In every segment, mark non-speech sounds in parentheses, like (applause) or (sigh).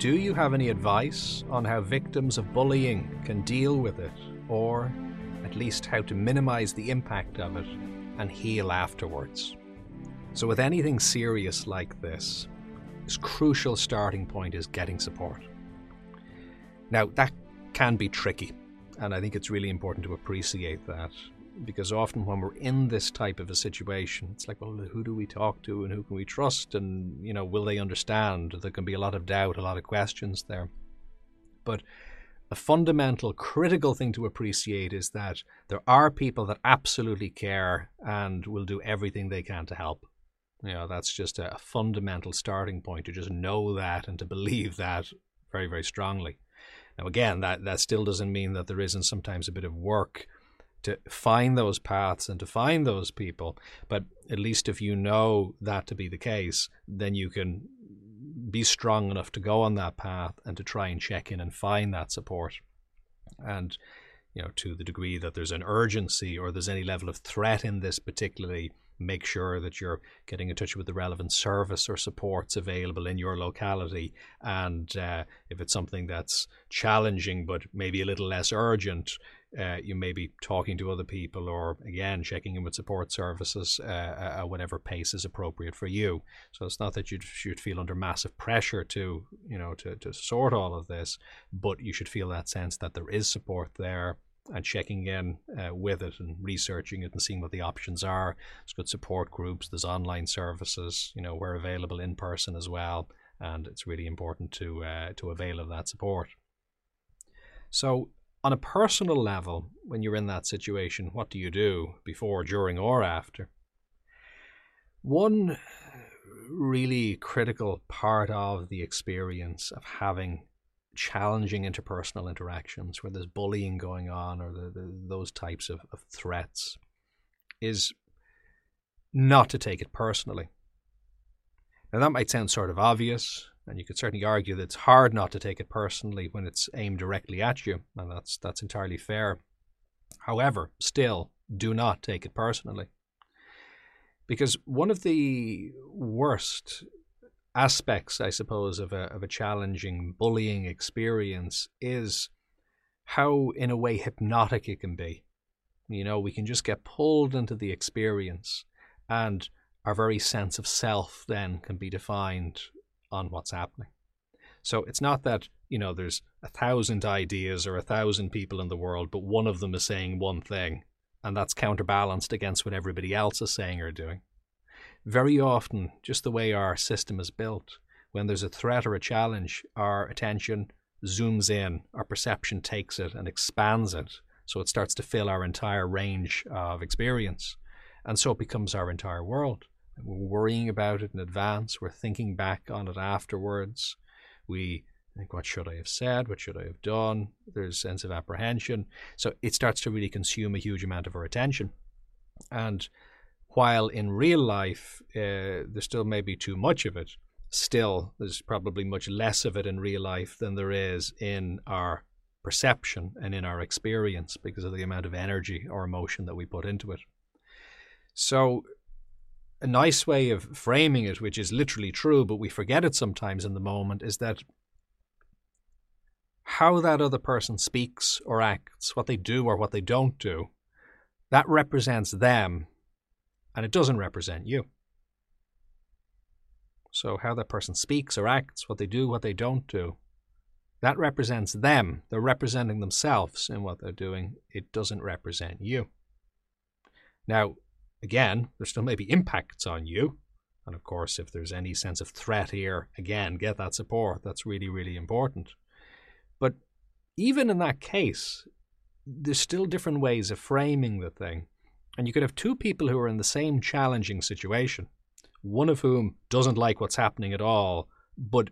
Do you have any advice on how victims of bullying can deal with it, or at least how to minimize the impact of it and heal afterwards? So, with anything serious like this, this crucial starting point is getting support. Now, that can be tricky, and I think it's really important to appreciate that because often when we're in this type of a situation, it's like, well, who do we talk to and who can we trust? And, you know, will they understand? There can be a lot of doubt, a lot of questions there. But a fundamental, critical thing to appreciate is that there are people that absolutely care and will do everything they can to help. You know, that's just a fundamental starting point to just know that and to believe that very, very strongly. Now, again, that, that still doesn't mean that there isn't sometimes a bit of work to find those paths and to find those people. But at least if you know that to be the case, then you can be strong enough to go on that path and to try and check in and find that support. And you know, to the degree that there's an urgency or there's any level of threat in this particularly make sure that you're getting in touch with the relevant service or supports available in your locality. And uh, if it's something that's challenging but maybe a little less urgent, uh, you may be talking to other people or again checking in with support services uh, at whatever pace is appropriate for you. So it's not that you should feel under massive pressure to you know to, to sort all of this, but you should feel that sense that there is support there and checking in uh, with it and researching it and seeing what the options are. There's good support groups, there's online services, you know, we're available in person as well, and it's really important to uh, to avail of that support. So, on a personal level, when you're in that situation, what do you do before, during, or after? One really critical part of the experience of having challenging interpersonal interactions where there's bullying going on or the, the, those types of, of threats is not to take it personally. Now, that might sound sort of obvious, and you could certainly argue that it's hard not to take it personally when it's aimed directly at you, and that's, that's entirely fair. However, still, do not take it personally. Because one of the worst aspects, I suppose, of a, of a challenging bullying experience is how, in a way, hypnotic it can be. You know, we can just get pulled into the experience, and our very sense of self then can be defined on what's happening. So it's not that, you know, there's a thousand ideas or a thousand people in the world, but one of them is saying one thing, and that's counterbalanced against what everybody else is saying or doing very often, just the way our system is built, when there's a threat or a challenge, our attention zooms in, our perception takes it and expands it. So it starts to fill our entire range of experience. And so it becomes our entire world. We're worrying about it in advance, we're thinking back on it afterwards. We think, what should I have said? What should I have done? There's a sense of apprehension. So it starts to really consume a huge amount of our attention. And while in real life uh, there still may be too much of it, still there's probably much less of it in real life than there is in our perception and in our experience because of the amount of energy or emotion that we put into it. So, a nice way of framing it, which is literally true, but we forget it sometimes in the moment, is that how that other person speaks or acts, what they do or what they don't do, that represents them and it doesn't represent you. So, how that person speaks or acts, what they do, what they don't do, that represents them. They're representing themselves in what they're doing. It doesn't represent you. Now, again, there still may be impacts on you. And of course, if there's any sense of threat here, again, get that support. That's really, really important. But even in that case, there's still different ways of framing the thing. And you could have two people who are in the same challenging situation, one of whom doesn't like what's happening at all, but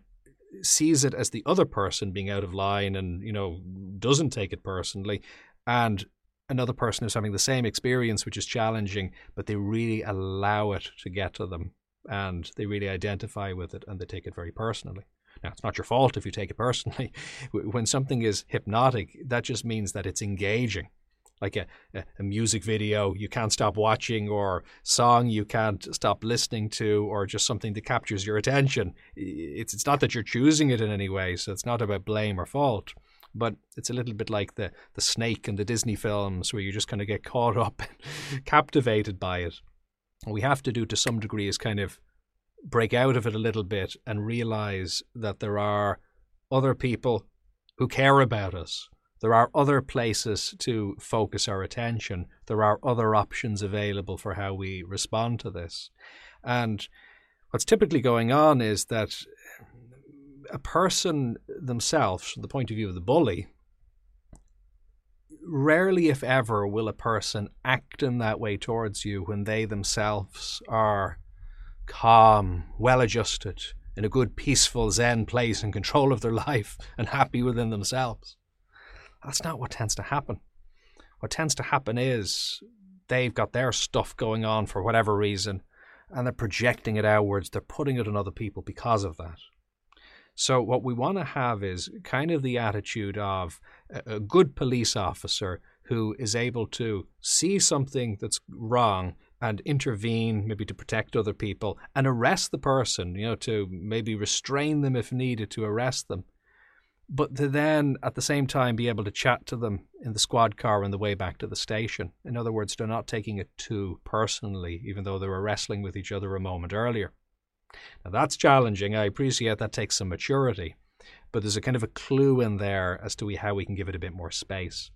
sees it as the other person being out of line and, you know, doesn't take it personally, and another person who's having the same experience, which is challenging, but they really allow it to get to them and they really identify with it and they take it very personally. Now, it's not your fault if you take it personally. (laughs) When something is hypnotic, that just means that it's engaging. like a, a music video you can't stop watching or song you can't stop listening to or just something that captures your attention it's it's not that you're choosing it in any way so it's not about blame or fault but it's a little bit like the the snake in the Disney films where you just kind of get caught up (laughs) and captivated by it what we have to do to some degree is kind of break out of it a little bit and realize that there are other people who care about us there are other places to focus our attention. There are other options available for how we respond to this. And what's typically going on is that a person themselves, from the point of view of the bully, rarely, if ever, will a person act in that way towards you when they themselves are calm, well adjusted, in a good, peaceful Zen place in control of their life (laughs) and happy within themselves. That's not what tends to happen. What tends to happen is they've got their stuff going on for whatever reason and they're projecting it outwards. They're putting it on other people because of that. So, what we want to have is kind of the attitude of a good police officer who is able to see something that's wrong and intervene, maybe to protect other people, and arrest the person, you know, to maybe restrain them if needed to arrest them but to then at the same time be able to chat to them in the squad car on the way back to the station. In other words, they're not taking it too personally, even though they were wrestling with each other a moment earlier. Now that's challenging. I appreciate that takes some maturity, but there's a kind of a clue in there as to how we can give it a bit more space.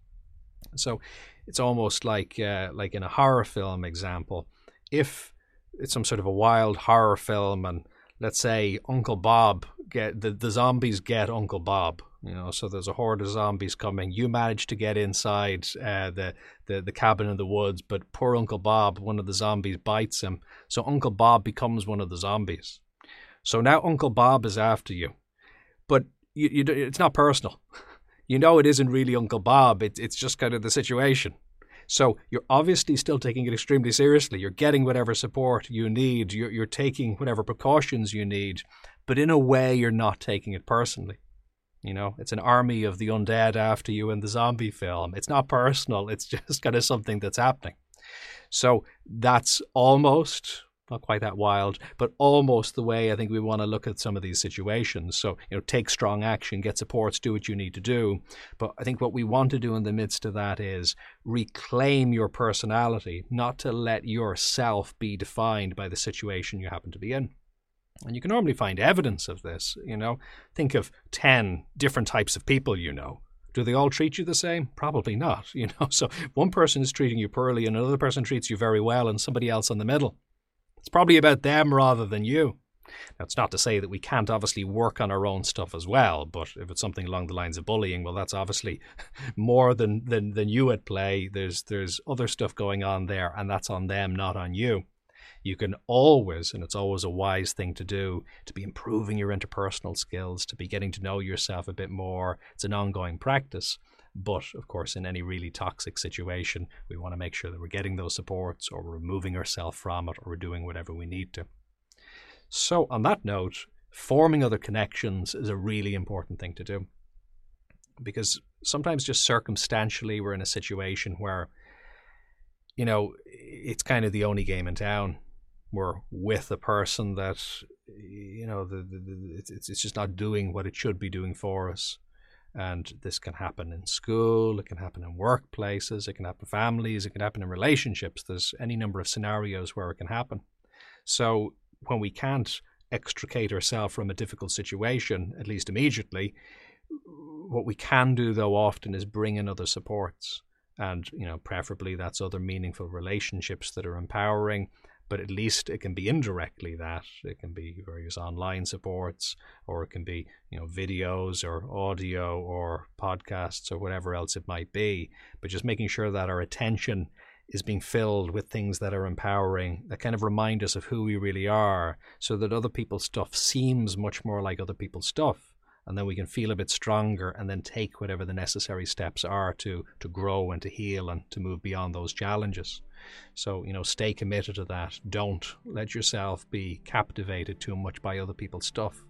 So it's almost like uh, like in a horror film example, if it's some sort of a wild horror film and let's say Uncle Bob get the, the zombies get Uncle Bob. You know, so there's a horde of zombies coming. You manage to get inside uh, the, the the cabin in the woods, but poor Uncle Bob, one of the zombies, bites him. So Uncle Bob becomes one of the zombies. So now Uncle Bob is after you, but you, you it's not personal. (laughs) You know it isn't really Uncle Bob. It's it's just kind of the situation. So you're obviously still taking it extremely seriously. You're getting whatever support you need. You're, you're taking whatever precautions you need, but in a way, you're not taking it personally. You know, it's an army of the undead after you in the zombie film. It's not personal. It's (laughs) just kind of something that's happening. So that's almost not quite that wild, but almost the way I think we want to look at some of these situations. So, you know, take strong action, get supports, do what you need to do. But I think what we want to do in the midst of that is reclaim your personality, not to let yourself be defined by the situation you happen to be in. And you can normally find evidence of this, you know. Think of 10 different types of people you know. Do they all treat you the same? Probably not, (laughs) you know. So one person is treating you poorly and another person treats you very well and somebody else in the middle. It's probably about them rather than you. It's not to say that we can't obviously work on our own stuff as well, but if it's something along the lines of bullying, well, that's obviously (laughs) more than, than, than you at play. There's, there's other stuff going on there, and that's on them, not on you. You can always, and it's always a wise thing to do, to be improving your interpersonal skills, to be getting to know yourself a bit more. It's an ongoing practice. But of course, in any really toxic situation, we want to make sure that we're getting those supports or we're removing ourselves from it or we're doing whatever we need to. So, on that note, forming other connections is a really important thing to do. Because sometimes just circumstantially we're in a situation where you know it's kind of the only game in town. We're with a person that you know the, the, the, it's, it's just not doing what it should be doing for us and this can happen in school, it can happen in workplaces, it can happen in families, it can happen in relationships. There's any number of scenarios where it can happen. So when we can't extricate ourselves from a difficult situation, at least immediately, what we can do though often is bring in other supports. And, you know, preferably that's other meaningful relationships that are empowering but at least it can be indirectly that. It can be various online supports or it can be you know videos or audio or podcasts or whatever else it might be. But just making sure that our attention is being filled with things that are empowering that kind of remind us of who we really are so that other people's stuff seems much more like other people's stuff and then we can feel a bit stronger and then take whatever the necessary steps are to to grow and to heal and to move beyond those challenges so, you know, stay committed to that. Don't let yourself be captivated too much by other people's stuff.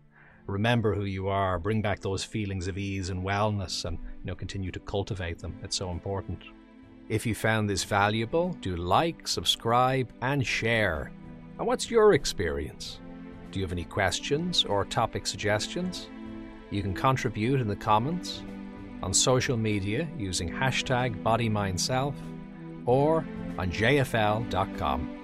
Remember who you are, bring back those feelings of ease and wellness, and, you know, continue to cultivate them. It's so important. If you found this valuable, do like, subscribe, and share. And what's your experience? Do you have any questions or topic suggestions? You can contribute in the comments, on social media using hashtag BodyMindSelf, or on jfl.com.